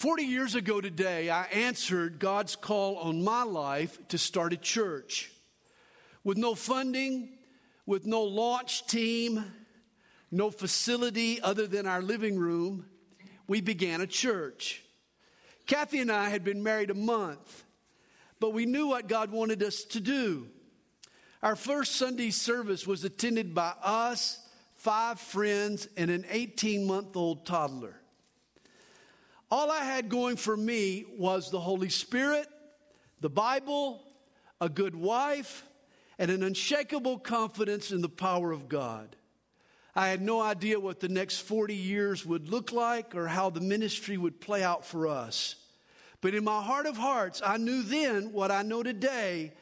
40 years ago today, I answered God's call on my life to start a church. With no funding, with no launch team, no facility other than our living room, we began a church. Kathy and I had been married a month, but we knew what God wanted us to do. Our first Sunday service was attended by us, five friends, and an 18 month old toddler. All I had going for me was the Holy Spirit, the Bible, a good wife, and an unshakable confidence in the power of God. I had no idea what the next 40 years would look like or how the ministry would play out for us. But in my heart of hearts, I knew then what I know today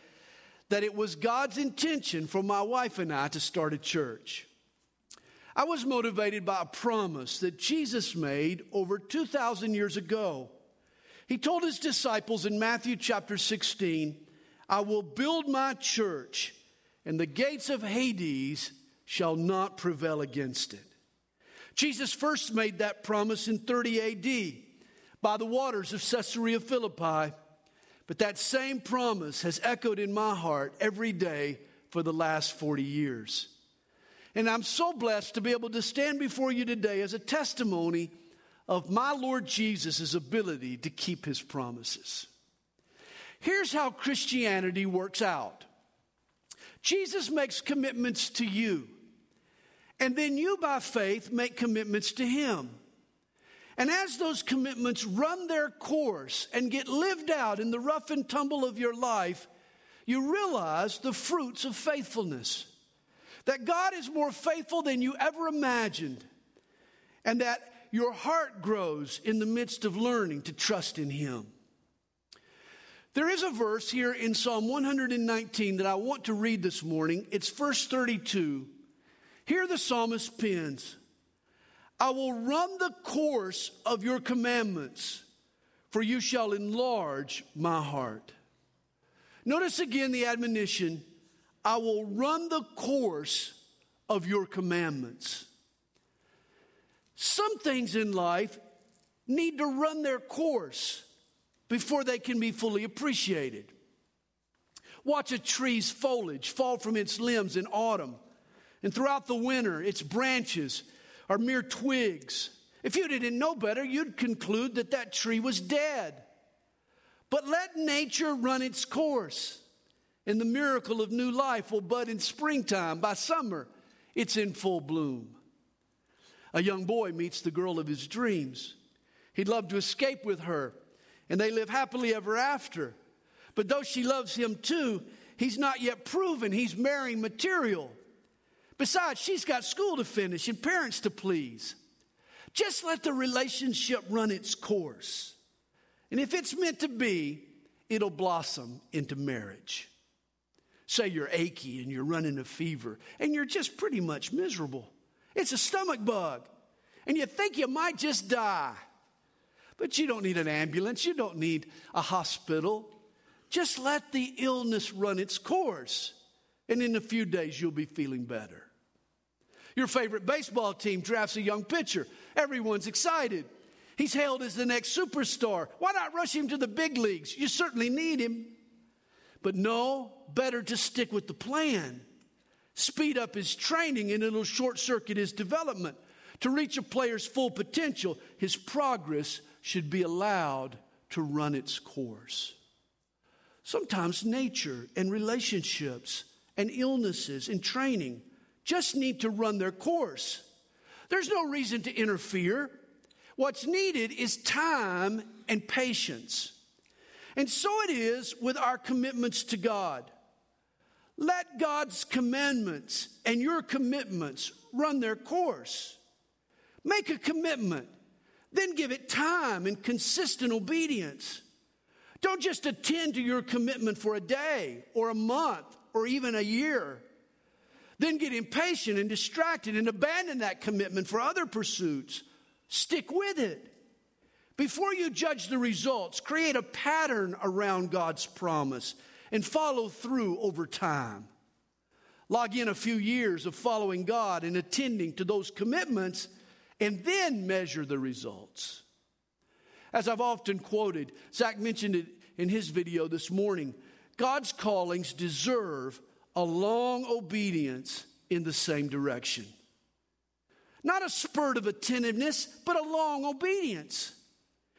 that it was God's intention for my wife and I to start a church. I was motivated by a promise that Jesus made over 2,000 years ago. He told his disciples in Matthew chapter 16, I will build my church, and the gates of Hades shall not prevail against it. Jesus first made that promise in 30 AD by the waters of Caesarea Philippi, but that same promise has echoed in my heart every day for the last 40 years. And I'm so blessed to be able to stand before you today as a testimony of my Lord Jesus' ability to keep his promises. Here's how Christianity works out Jesus makes commitments to you, and then you, by faith, make commitments to him. And as those commitments run their course and get lived out in the rough and tumble of your life, you realize the fruits of faithfulness that God is more faithful than you ever imagined, and that your heart grows in the midst of learning to trust in Him. There is a verse here in Psalm 119 that I want to read this morning. It's verse 32. Here the psalmist pens I will run the course of your commandments, for you shall enlarge my heart. Notice again the admonition I will run the course of your commandments. Some things in life need to run their course before they can be fully appreciated. Watch a tree's foliage fall from its limbs in autumn, and throughout the winter, its branches are mere twigs. If you didn't know better, you'd conclude that that tree was dead. But let nature run its course and the miracle of new life will bud in springtime. By summer, it's in full bloom. A young boy meets the girl of his dreams. He'd love to escape with her, and they live happily ever after. But though she loves him too, he's not yet proven he's marrying material. Besides, she's got school to finish and parents to please. Just let the relationship run its course. And if it's meant to be, it'll blossom into marriage. Say you're achy and you're running a fever and you're just pretty much miserable. It's a stomach bug and you think you might just die. But you don't need an ambulance, you don't need a hospital. Just let the illness run its course, and in a few days you'll be feeling better. Your favorite baseball team drafts a young pitcher. Everyone's excited. He's hailed as the next superstar. Why not rush him to the big leagues? You certainly need him. But no, better to stick with the plan. Speed up his training and it'll short circuit his development. To reach a player's full potential, his progress should be allowed to run its course. Sometimes nature and relationships and illnesses and training just need to run their course. There's no reason to interfere. What's needed is time and patience. And so it is with our commitments to God. Let God's commandments and your commitments run their course. Make a commitment, then give it time and consistent obedience. Don't just attend to your commitment for a day or a month or even a year. Then get impatient and distracted and abandon that commitment for other pursuits. Stick with it. Before you judge the results, create a pattern around God's promise and follow through over time. Log in a few years of following God and attending to those commitments, and then measure the results. As I've often quoted, Zach mentioned it in his video this morning God's callings deserve a long obedience in the same direction. Not a spurt of attentiveness, but a long obedience.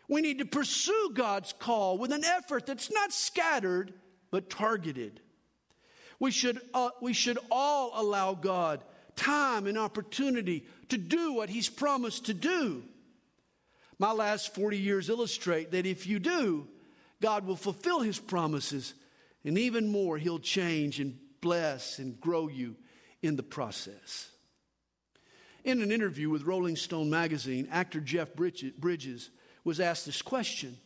We need to pursue God's call with an effort that's not scattered, but targeted. We should, uh, we should all allow God time and opportunity to do what He's promised to do. My last 40 years illustrate that if you do, God will fulfill His promises, and even more, He'll change and bless and grow you in the process. In an interview with Rolling Stone magazine, actor Jeff Bridges was asked this question.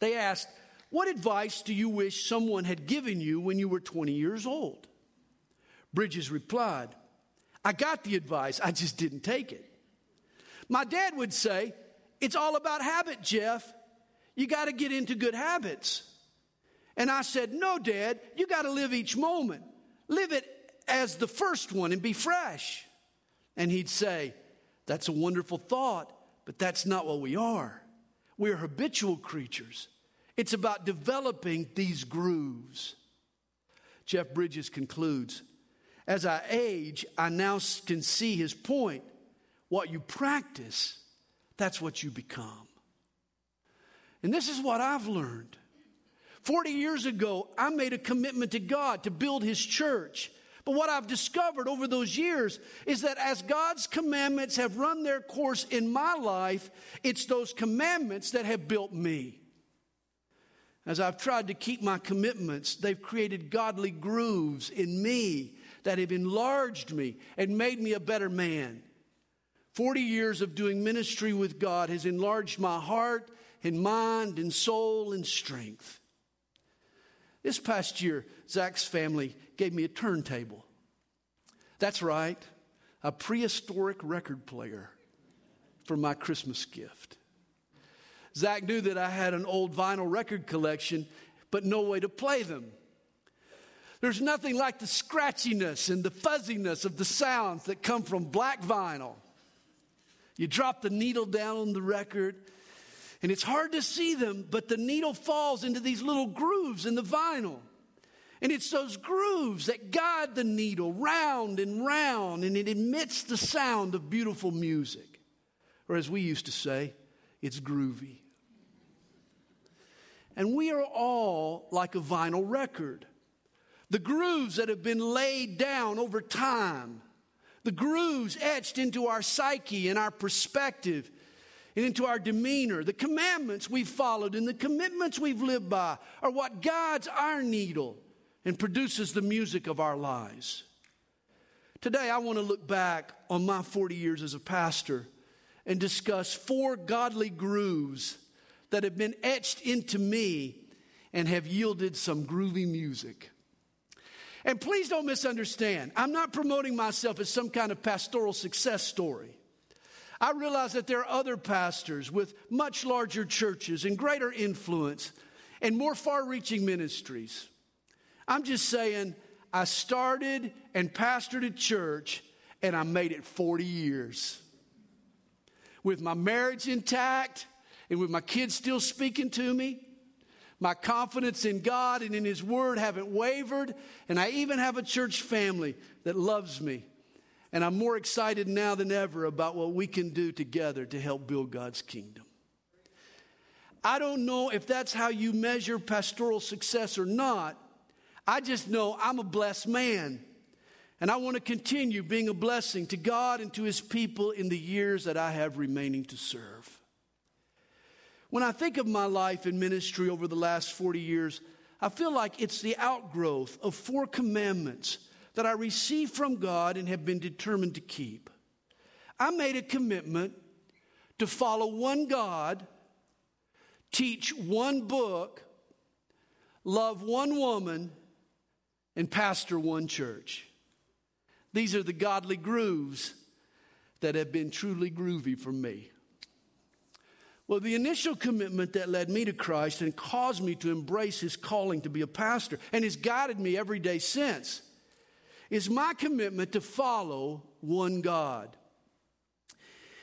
They asked, What advice do you wish someone had given you when you were 20 years old? Bridges replied, I got the advice, I just didn't take it. My dad would say, It's all about habit, Jeff. You got to get into good habits. And I said, No, Dad, you got to live each moment. Live it as the first one and be fresh. And he'd say, That's a wonderful thought, but that's not what we are. We're habitual creatures. It's about developing these grooves. Jeff Bridges concludes As I age, I now can see his point. What you practice, that's what you become. And this is what I've learned. 40 years ago, I made a commitment to God to build his church. But what I've discovered over those years is that as God's commandments have run their course in my life, it's those commandments that have built me. As I've tried to keep my commitments, they've created godly grooves in me that have enlarged me and made me a better man. 40 years of doing ministry with God has enlarged my heart and mind and soul and strength. This past year, Zach's family gave me a turntable. That's right, a prehistoric record player for my Christmas gift. Zach knew that I had an old vinyl record collection, but no way to play them. There's nothing like the scratchiness and the fuzziness of the sounds that come from black vinyl. You drop the needle down on the record, and it's hard to see them, but the needle falls into these little grooves in the vinyl. And it's those grooves that guide the needle round and round, and it emits the sound of beautiful music. Or as we used to say, it's groovy. And we are all like a vinyl record. The grooves that have been laid down over time, the grooves etched into our psyche and our perspective and into our demeanor. The commandments we've followed and the commitments we've lived by are what guides our needle and produces the music of our lives. Today, I want to look back on my 40 years as a pastor and discuss four godly grooves that have been etched into me and have yielded some groovy music. And please don't misunderstand, I'm not promoting myself as some kind of pastoral success story. I realize that there are other pastors with much larger churches and greater influence and more far reaching ministries. I'm just saying, I started and pastored a church and I made it 40 years. With my marriage intact and with my kids still speaking to me, my confidence in God and in His Word haven't wavered, and I even have a church family that loves me and I'm more excited now than ever about what we can do together to help build God's kingdom. I don't know if that's how you measure pastoral success or not. I just know I'm a blessed man. And I want to continue being a blessing to God and to his people in the years that I have remaining to serve. When I think of my life in ministry over the last 40 years, I feel like it's the outgrowth of four commandments that I received from God and have been determined to keep. I made a commitment to follow one God, teach one book, love one woman, and pastor one church. These are the godly grooves that have been truly groovy for me. Well, the initial commitment that led me to Christ and caused me to embrace his calling to be a pastor and has guided me every day since is my commitment to follow one God.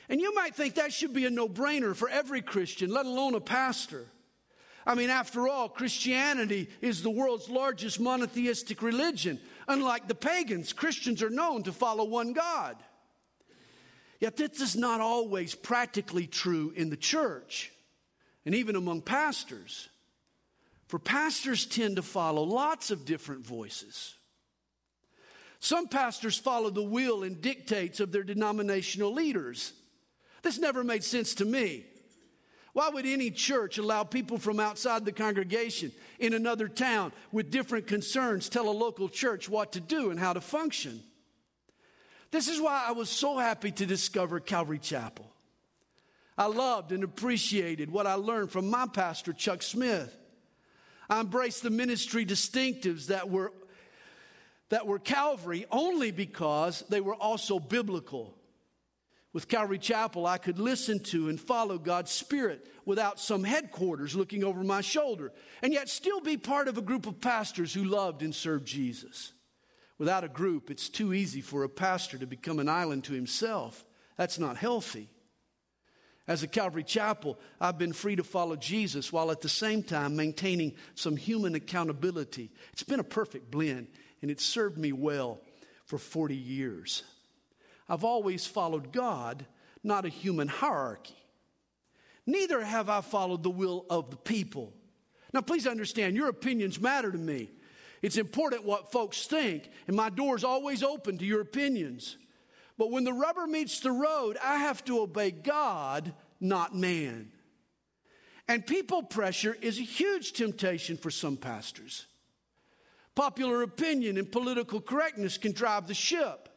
And you might think that should be a no brainer for every Christian, let alone a pastor. I mean, after all, Christianity is the world's largest monotheistic religion. Unlike the pagans, Christians are known to follow one God. Yet this is not always practically true in the church and even among pastors. For pastors tend to follow lots of different voices. Some pastors follow the will and dictates of their denominational leaders. This never made sense to me. Why would any church allow people from outside the congregation in another town with different concerns tell a local church what to do and how to function? This is why I was so happy to discover Calvary Chapel. I loved and appreciated what I learned from my pastor, Chuck Smith. I embraced the ministry distinctives that were, that were Calvary only because they were also biblical. With Calvary Chapel, I could listen to and follow God's Spirit without some headquarters looking over my shoulder, and yet still be part of a group of pastors who loved and served Jesus. Without a group, it's too easy for a pastor to become an island to himself. That's not healthy. As a Calvary Chapel, I've been free to follow Jesus while at the same time maintaining some human accountability. It's been a perfect blend, and it's served me well for 40 years. I've always followed God, not a human hierarchy. Neither have I followed the will of the people. Now, please understand, your opinions matter to me. It's important what folks think, and my door is always open to your opinions. But when the rubber meets the road, I have to obey God, not man. And people pressure is a huge temptation for some pastors. Popular opinion and political correctness can drive the ship.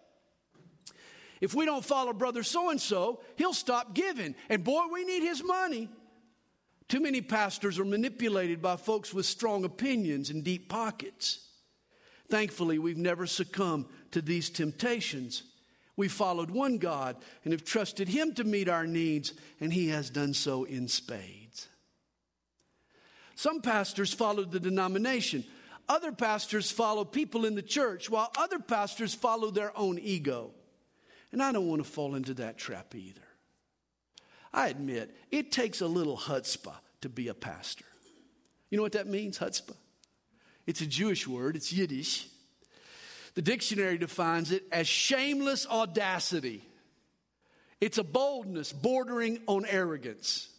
If we don't follow brother so and so, he'll stop giving. And boy, we need his money. Too many pastors are manipulated by folks with strong opinions and deep pockets. Thankfully, we've never succumbed to these temptations. We followed one God and have trusted Him to meet our needs, and He has done so in spades. Some pastors followed the denomination. Other pastors follow people in the church, while other pastors follow their own ego. And I don't want to fall into that trap either. I admit, it takes a little chutzpah to be a pastor. You know what that means, chutzpah? It's a Jewish word, it's Yiddish. The dictionary defines it as shameless audacity. It's a boldness bordering on arrogance.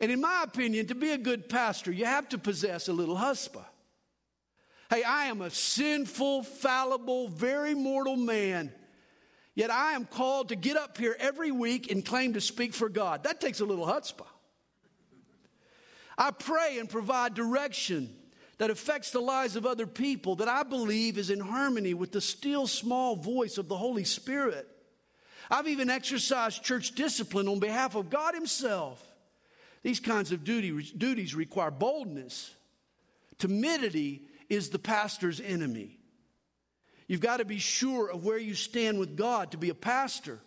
And in my opinion, to be a good pastor, you have to possess a little chutzpah. Hey, I am a sinful, fallible, very mortal man Yet I am called to get up here every week and claim to speak for God. That takes a little chutzpah. I pray and provide direction that affects the lives of other people that I believe is in harmony with the still small voice of the Holy Spirit. I've even exercised church discipline on behalf of God Himself. These kinds of duty, duties require boldness. Timidity is the pastor's enemy. You've got to be sure of where you stand with God to be a pastor.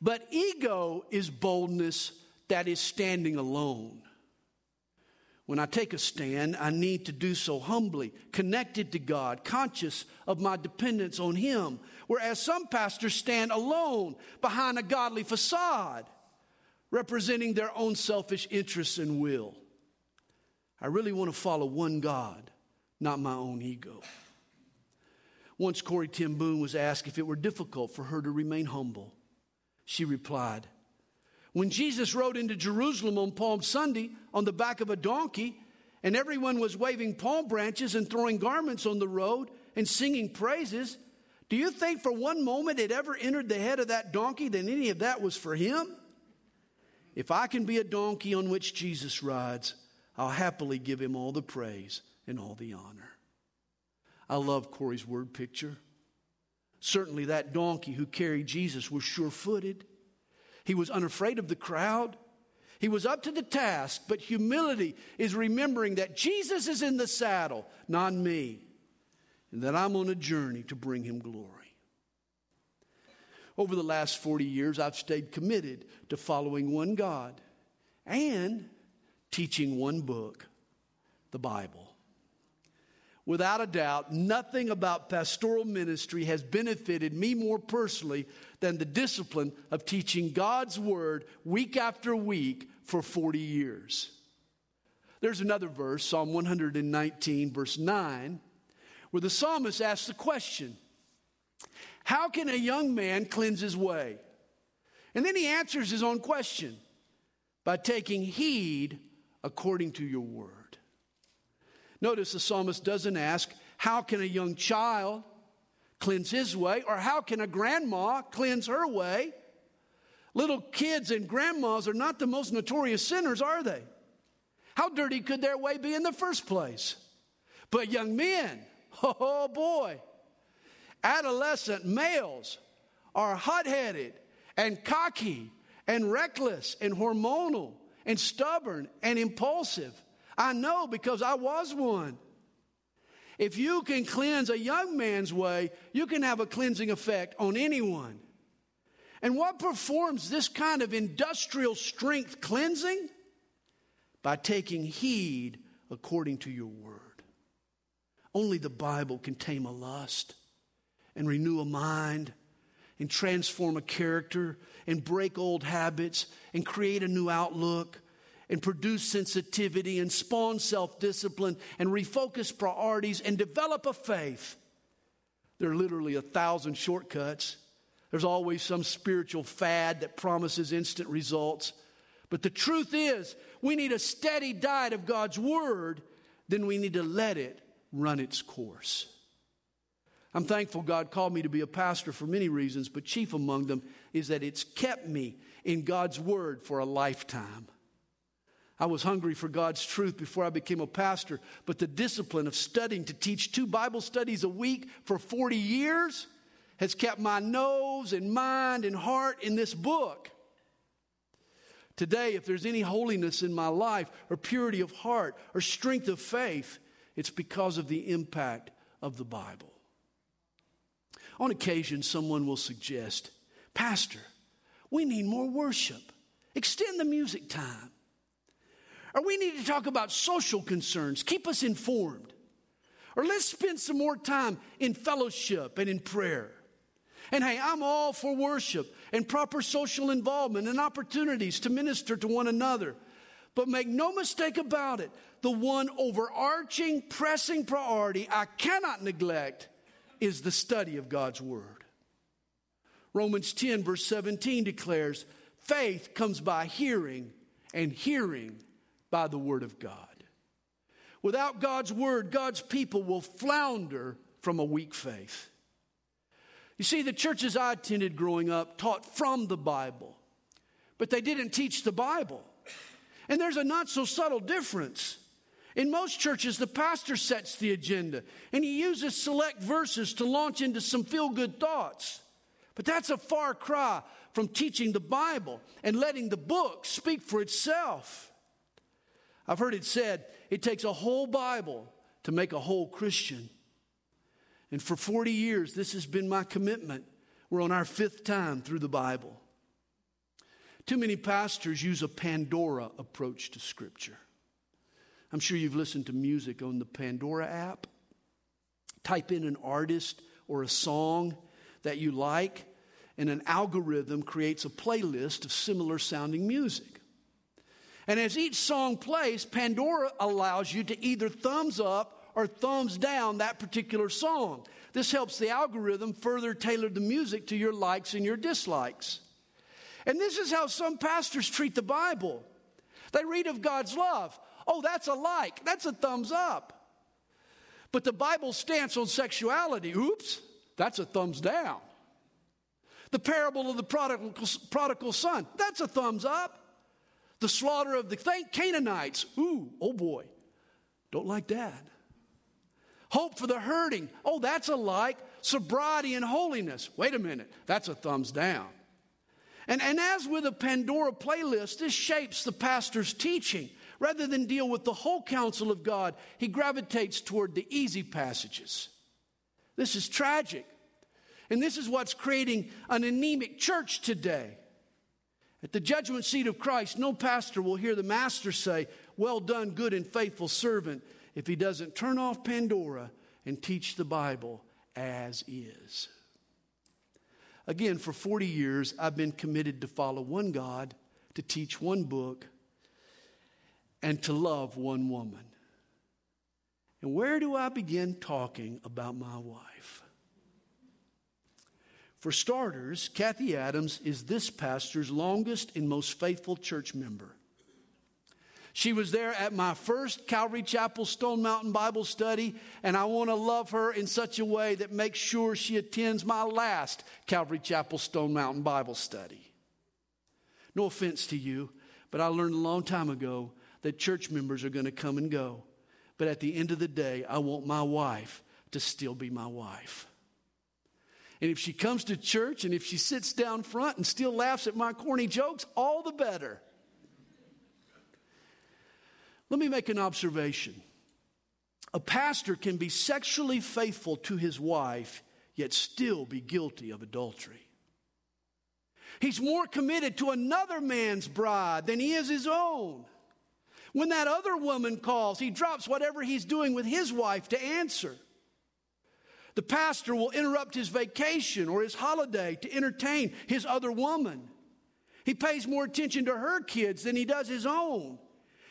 But ego is boldness that is standing alone. When I take a stand, I need to do so humbly, connected to God, conscious of my dependence on Him. Whereas some pastors stand alone behind a godly facade, representing their own selfish interests and will. I really want to follow one God, not my own ego. Once Corrie ten Boom was asked if it were difficult for her to remain humble. She replied, When Jesus rode into Jerusalem on Palm Sunday on the back of a donkey, and everyone was waving palm branches and throwing garments on the road and singing praises, do you think for one moment it ever entered the head of that donkey that any of that was for him? If I can be a donkey on which Jesus rides, I'll happily give him all the praise and all the honor. I love Corrie's word picture. Certainly, that donkey who carried Jesus was sure footed. He was unafraid of the crowd. He was up to the task, but humility is remembering that Jesus is in the saddle, not me, and that I'm on a journey to bring him glory. Over the last 40 years, I've stayed committed to following one God and teaching one book, the Bible. Without a doubt, nothing about pastoral ministry has benefited me more personally than the discipline of teaching God's word week after week for 40 years. There's another verse, Psalm 119, verse 9, where the psalmist asks the question How can a young man cleanse his way? And then he answers his own question by taking heed according to your word. Notice the psalmist doesn't ask, How can a young child cleanse his way? Or how can a grandma cleanse her way? Little kids and grandmas are not the most notorious sinners, are they? How dirty could their way be in the first place? But young men, oh boy, adolescent males are hot headed and cocky and reckless and hormonal and stubborn and impulsive. I know because I was one. If you can cleanse a young man's way, you can have a cleansing effect on anyone. And what performs this kind of industrial strength cleansing? By taking heed according to your word. Only the Bible can tame a lust and renew a mind and transform a character and break old habits and create a new outlook and produce sensitivity and spawn self discipline and refocus priorities and develop a faith. There are literally a thousand shortcuts. There's always some spiritual fad that promises instant results. But the truth is, we need a steady diet of God's Word, then we need to let it run its course. I'm thankful God called me to be a pastor for many reasons, but chief among them is that it's kept me in God's Word for a lifetime. I was hungry for God's truth before I became a pastor, but the discipline of studying to teach two Bible studies a week for 40 years has kept my nose and mind and heart in this book. Today, if there's any holiness in my life, or purity of heart, or strength of faith, it's because of the impact of the Bible. On occasion, someone will suggest, Pastor, we need more worship. Extend the music time. Or we need to talk about social concerns, keep us informed. Or let's spend some more time in fellowship and in prayer. And hey, I'm all for worship and proper social involvement and opportunities to minister to one another. But make no mistake about it, the one overarching, pressing priority I cannot neglect is the study of God's Word. Romans 10, verse 17 declares faith comes by hearing, and hearing by the Word of God. Without God's Word, God's people will flounder from a weak faith. You see, the churches I attended growing up taught from the Bible, but they didn't teach the Bible. And there's a not so subtle difference. In most churches, the pastor sets the agenda and he uses select verses to launch into some feel good thoughts. But that's a far cry from teaching the Bible and letting the book speak for itself. I've heard it said it takes a whole Bible to make a whole Christian. And for 40 years, this has been my commitment. We're on our fifth time through the Bible. Too many pastors use a Pandora approach to Scripture. I'm sure you've listened to music on the Pandora app. Type in an artist or a song that you like, and an algorithm creates a playlist of similar sounding music. And as each song plays, Pandora allows you to either thumbs up or thumbs down that particular song. This helps the algorithm further tailor the music to your likes and your dislikes. And this is how some pastors treat the Bible. They read of God's love. Oh, that's a like, that's a thumbs up. But the Bible's stance on sexuality, oops, that's a thumbs down. The parable of the prodigal, prodigal son, that's a thumbs up. The slaughter of the Canaanites. Ooh, oh boy. Don't like that. Hope for the hurting. Oh, that's a like. Sobriety and holiness. Wait a minute. That's a thumbs down. And, and as with a Pandora playlist, this shapes the pastor's teaching. Rather than deal with the whole counsel of God, he gravitates toward the easy passages. This is tragic. And this is what's creating an anemic church today. At the judgment seat of Christ, no pastor will hear the master say, Well done, good and faithful servant, if he doesn't turn off Pandora and teach the Bible as is. Again, for 40 years, I've been committed to follow one God, to teach one book, and to love one woman. And where do I begin talking about my wife? For starters, Kathy Adams is this pastor's longest and most faithful church member. She was there at my first Calvary Chapel Stone Mountain Bible study, and I want to love her in such a way that makes sure she attends my last Calvary Chapel Stone Mountain Bible study. No offense to you, but I learned a long time ago that church members are going to come and go. But at the end of the day, I want my wife to still be my wife. And if she comes to church and if she sits down front and still laughs at my corny jokes, all the better. Let me make an observation. A pastor can be sexually faithful to his wife, yet still be guilty of adultery. He's more committed to another man's bride than he is his own. When that other woman calls, he drops whatever he's doing with his wife to answer. The pastor will interrupt his vacation or his holiday to entertain his other woman. He pays more attention to her kids than he does his own.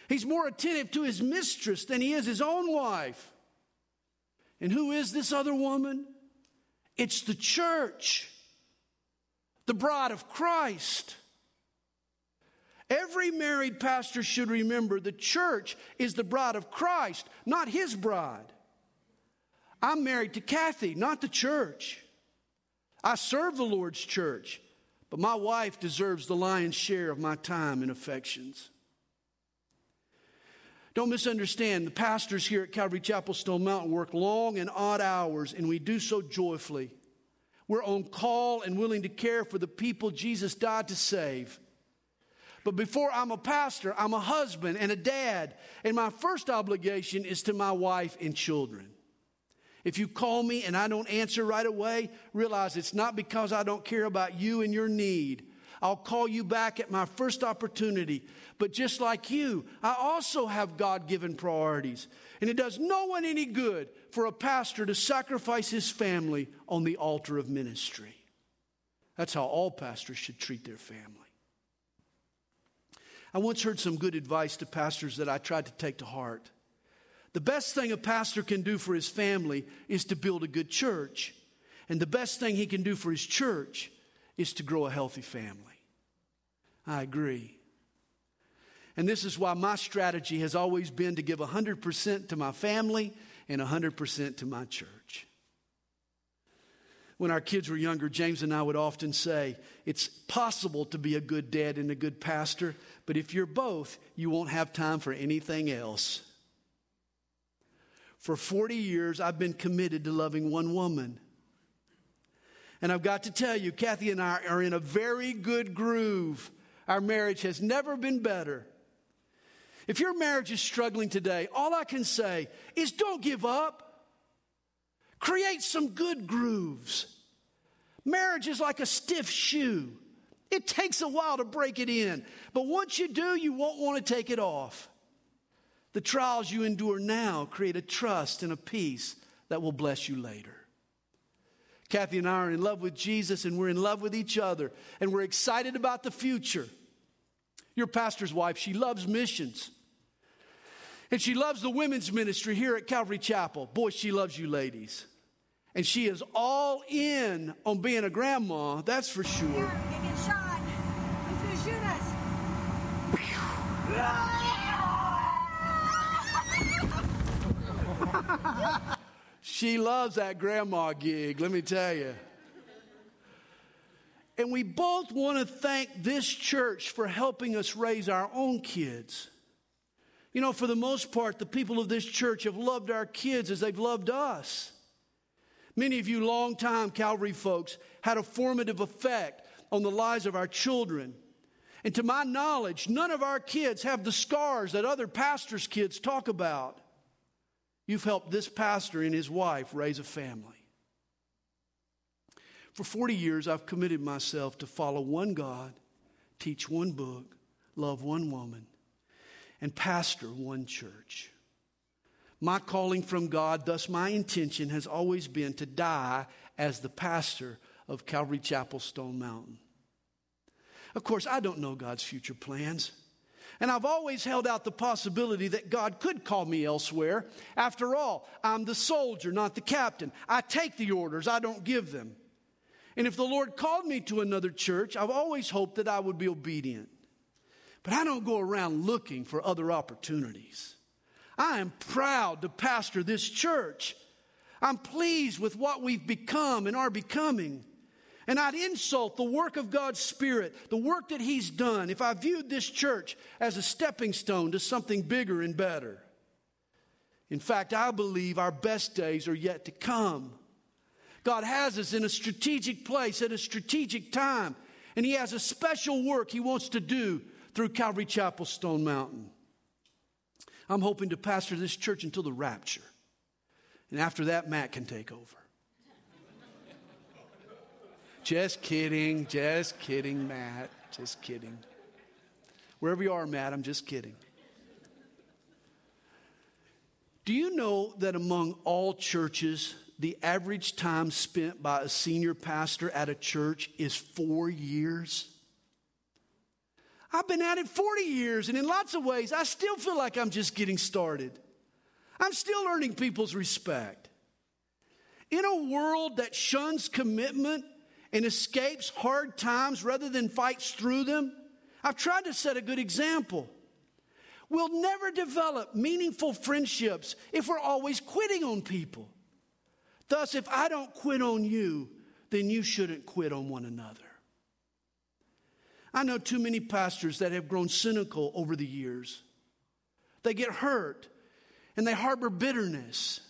He's more attentive to his mistress than he is his own wife. And who is this other woman? It's the church, the bride of Christ. Every married pastor should remember the church is the bride of Christ, not his bride. I'm married to Kathy, not the church. I serve the Lord's church, but my wife deserves the lion's share of my time and affections. Don't misunderstand. The pastors here at Calvary Chapel Stone Mountain work long and odd hours, and we do so joyfully. We're on call and willing to care for the people Jesus died to save. But before I'm a pastor, I'm a husband and a dad, and my first obligation is to my wife and children. If you call me and I don't answer right away, realize it's not because I don't care about you and your need. I'll call you back at my first opportunity. But just like you, I also have God given priorities. And it does no one any good for a pastor to sacrifice his family on the altar of ministry. That's how all pastors should treat their family. I once heard some good advice to pastors that I tried to take to heart. The best thing a pastor can do for his family is to build a good church. And the best thing he can do for his church is to grow a healthy family. I agree. And this is why my strategy has always been to give 100% to my family and 100% to my church. When our kids were younger, James and I would often say, It's possible to be a good dad and a good pastor, but if you're both, you won't have time for anything else. For 40 years, I've been committed to loving one woman. And I've got to tell you, Kathy and I are in a very good groove. Our marriage has never been better. If your marriage is struggling today, all I can say is don't give up. Create some good grooves. Marriage is like a stiff shoe. It takes a while to break it in, but once you do, you won't want to take it off. The trials you endure now create a trust and a peace that will bless you later. Kathy and I are in love with Jesus and we're in love with each other and we're excited about the future. Your pastor's wife, she loves missions. And she loves the women's ministry here at Calvary Chapel. Boy, she loves you ladies. And she is all in on being a grandma, that's for sure. Yeah, get shot. He's gonna shoot us. She loves that grandma gig, let me tell you. And we both want to thank this church for helping us raise our own kids. You know, for the most part, the people of this church have loved our kids as they've loved us. Many of you longtime Calvary folks had a formative effect on the lives of our children. And to my knowledge, none of our kids have the scars that other pastors' kids talk about. You've helped this pastor and his wife raise a family. For 40 years, I've committed myself to follow one God, teach one book, love one woman, and pastor one church. My calling from God, thus, my intention has always been to die as the pastor of Calvary Chapel Stone Mountain. Of course, I don't know God's future plans. And I've always held out the possibility that God could call me elsewhere. After all, I'm the soldier, not the captain. I take the orders, I don't give them. And if the Lord called me to another church, I've always hoped that I would be obedient. But I don't go around looking for other opportunities. I am proud to pastor this church. I'm pleased with what we've become and are becoming. And I'd insult the work of God's Spirit, the work that He's done, if I viewed this church as a stepping stone to something bigger and better. In fact, I believe our best days are yet to come. God has us in a strategic place at a strategic time, and He has a special work He wants to do through Calvary Chapel Stone Mountain. I'm hoping to pastor this church until the rapture. And after that, Matt can take over. Just kidding, just kidding, Matt. Just kidding. Wherever you are, Matt, I'm just kidding. Do you know that among all churches, the average time spent by a senior pastor at a church is four years? I've been at it 40 years, and in lots of ways, I still feel like I'm just getting started. I'm still earning people's respect. In a world that shuns commitment and escapes hard times rather than fights through them, I've tried to set a good example. We'll never develop meaningful friendships if we're always quitting on people. Thus, if I don't quit on you, then you shouldn't quit on one another. I know too many pastors that have grown cynical over the years. They get hurt and they harbor bitterness.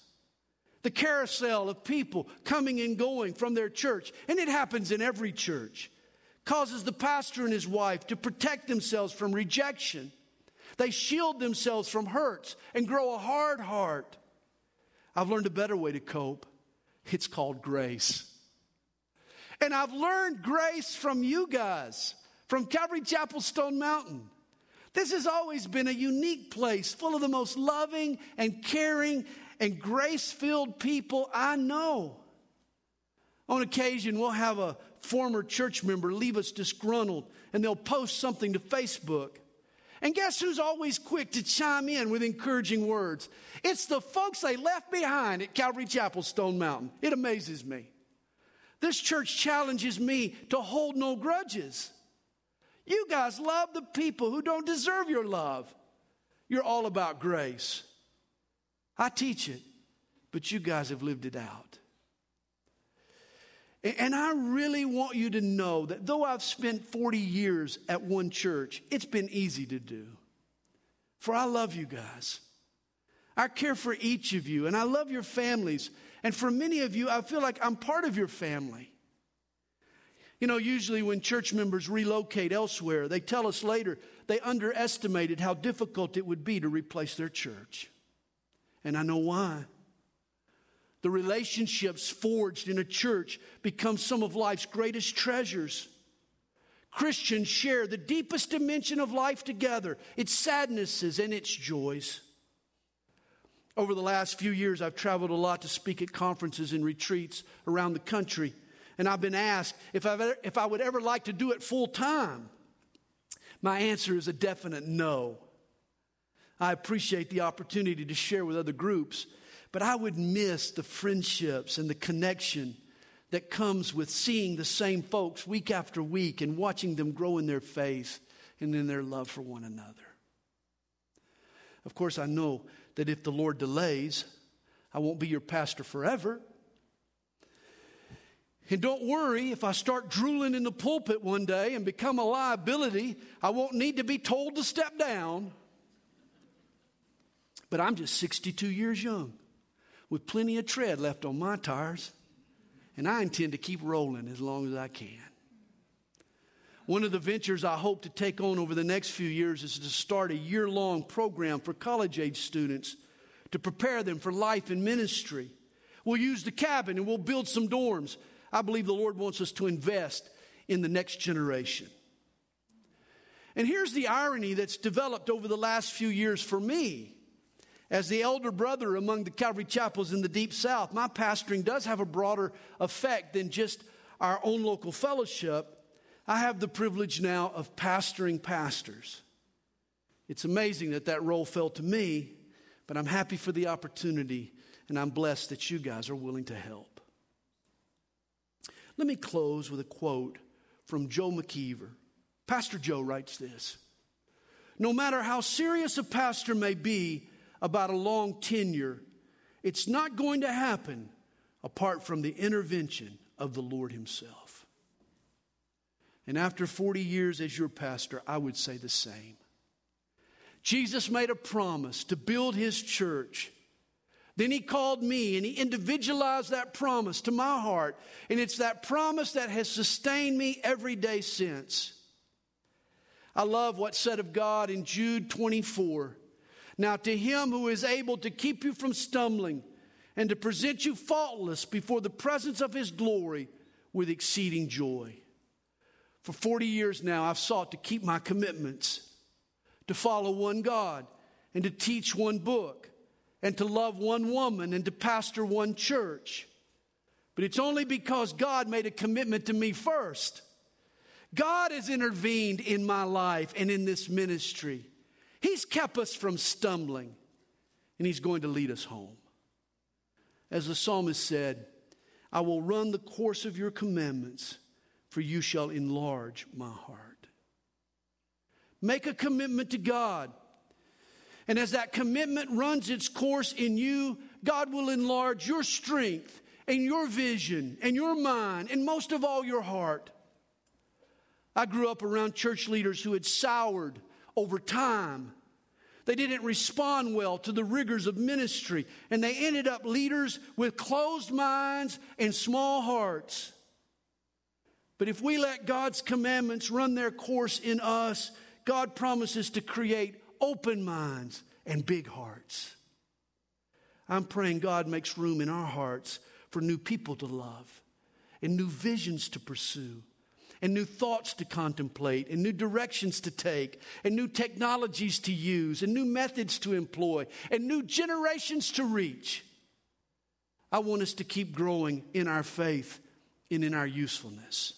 The carousel of people coming and going from their church, and it happens in every church, causes the pastor and his wife to protect themselves from rejection. They shield themselves from hurts and grow a hard heart. I've learned a better way to cope. It's called grace. And I've learned grace from you guys from Calvary Chapel Stone Mountain. This has always been a unique place full of the most loving and caring and grace filled people I know. On occasion, we'll have a former church member leave us disgruntled and they'll post something to Facebook. And guess who's always quick to chime in with encouraging words? It's the folks they left behind at Calvary Chapel Stone Mountain. It amazes me. This church challenges me to hold no grudges. You guys love the people who don't deserve your love. You're all about grace. I teach it, but you guys have lived it out. And I really want you to know that though I've spent 40 years at one church, it's been easy to do. For I love you guys. I care for each of you, and I love your families. And for many of you, I feel like I'm part of your family. You know, usually when church members relocate elsewhere, they tell us later they underestimated how difficult it would be to replace their church. And I know why. The relationships forged in a church become some of life's greatest treasures. Christians share the deepest dimension of life together, its sadnesses and its joys. Over the last few years, I've traveled a lot to speak at conferences and retreats around the country and I've been asked if, i if I would ever like to do it full time. My answer is a definite no. I appreciate the opportunity to share with other groups, but I would miss the friendships and the connection that comes with seeing the same folks week after week and watching them grow in their faith and in their love for one another. Of course, I know that if the Lord delays, I won't be your pastor forever. And don't worry, if I start drooling in the pulpit one day and become a liability, I won't need to be told to step down. But I'm just 62 years young with plenty of tread left on my tires, and I intend to keep rolling as long as I can. One of the ventures I hope to take on over the next few years is to start a year long program for college age students to prepare them for life in ministry. We'll use the cabin and we'll build some dorms I believe the Lord wants us to invest in the next generation. And here's the irony that's developed over the last few years for me. As the elder brother among the Calvary chapels in the Deep South, my pastoring does have a broader effect than just our own local fellowship. I have the privilege now of pastoring pastors. It's amazing that that role fell to me, but I'm happy for the opportunity and I'm blessed that you guys are willing to help. Let me close with a quote from Joe McKeever. Pastor Joe writes this No matter how serious a pastor may be about a long tenure, it's not going to happen apart from the intervention of the Lord Himself. And after 40 years as your pastor, I would say the same. Jesus made a promise to build his church. Then he called me and he individualized that promise to my heart. And it's that promise that has sustained me every day since. I love what's said of God in Jude 24. Now, to him who is able to keep you from stumbling and to present you faultless before the presence of his glory with exceeding joy. For 40 years now, I've sought to keep my commitments to follow one God and to teach one book and to love one woman and to pastor one church. But it's only because God made a commitment to me first. God has intervened in my life and in this ministry. He's kept us from stumbling, and He's going to lead us home. As the psalmist said, I will run the course of your commandments, for you shall enlarge my heart. Make a commitment to God. And as that commitment runs its course in you, God will enlarge your strength and your vision and your mind and most of all your heart. I grew up around church leaders who had soured over time. They didn't respond well to the rigors of ministry, and they ended up leaders with closed minds and small hearts. But if we let God's commandments run their course in us, God promises to create open minds and big hearts. I'm praying God makes room in our hearts for new people to love and new visions to pursue and new thoughts to contemplate and new directions to take and new technologies to use and new methods to employ and new generations to reach. I want us to keep growing in our faith and in our usefulness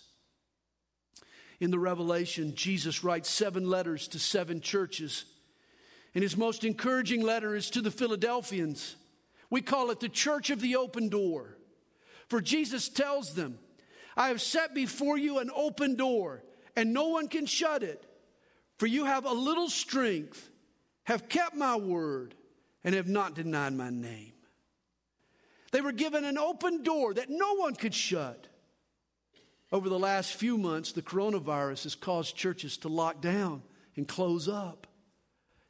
in the Revelation, Jesus writes seven letters to seven churches. And his most encouraging letter is to the Philadelphians. We call it the church of the open door. For Jesus tells them, I have set before you an open door, and no one can shut it. For you have a little strength, have kept my word, and have not denied my name. They were given an open door that no one could shut. Over the last few months, the coronavirus has caused churches to lock down and close up.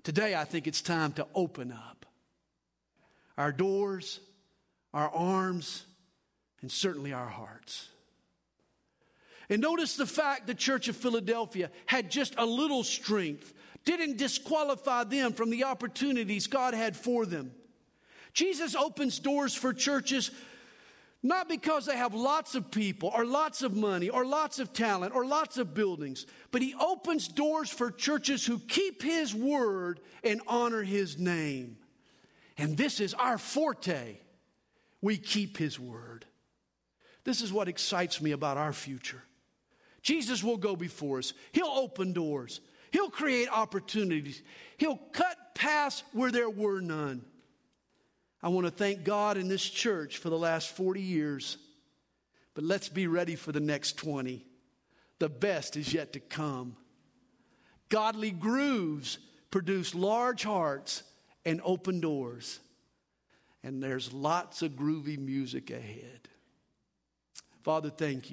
Today, I think it's time to open up our doors, our arms, and certainly our hearts. And notice the fact the Church of Philadelphia had just a little strength, didn't disqualify them from the opportunities God had for them. Jesus opens doors for churches not because they have lots of people or lots of money or lots of talent or lots of buildings, but He opens doors for churches who keep His word and honor His name. And this is our forte. We keep His word. This is what excites me about our future. Jesus will go before us, He'll open doors, He'll create opportunities, He'll cut paths where there were none. I want to thank God in this church for the last 40 years, but let's be ready for the next 20. The best is yet to come. Godly grooves produce large hearts and open doors, and there's lots of groovy music ahead. Father, thank you.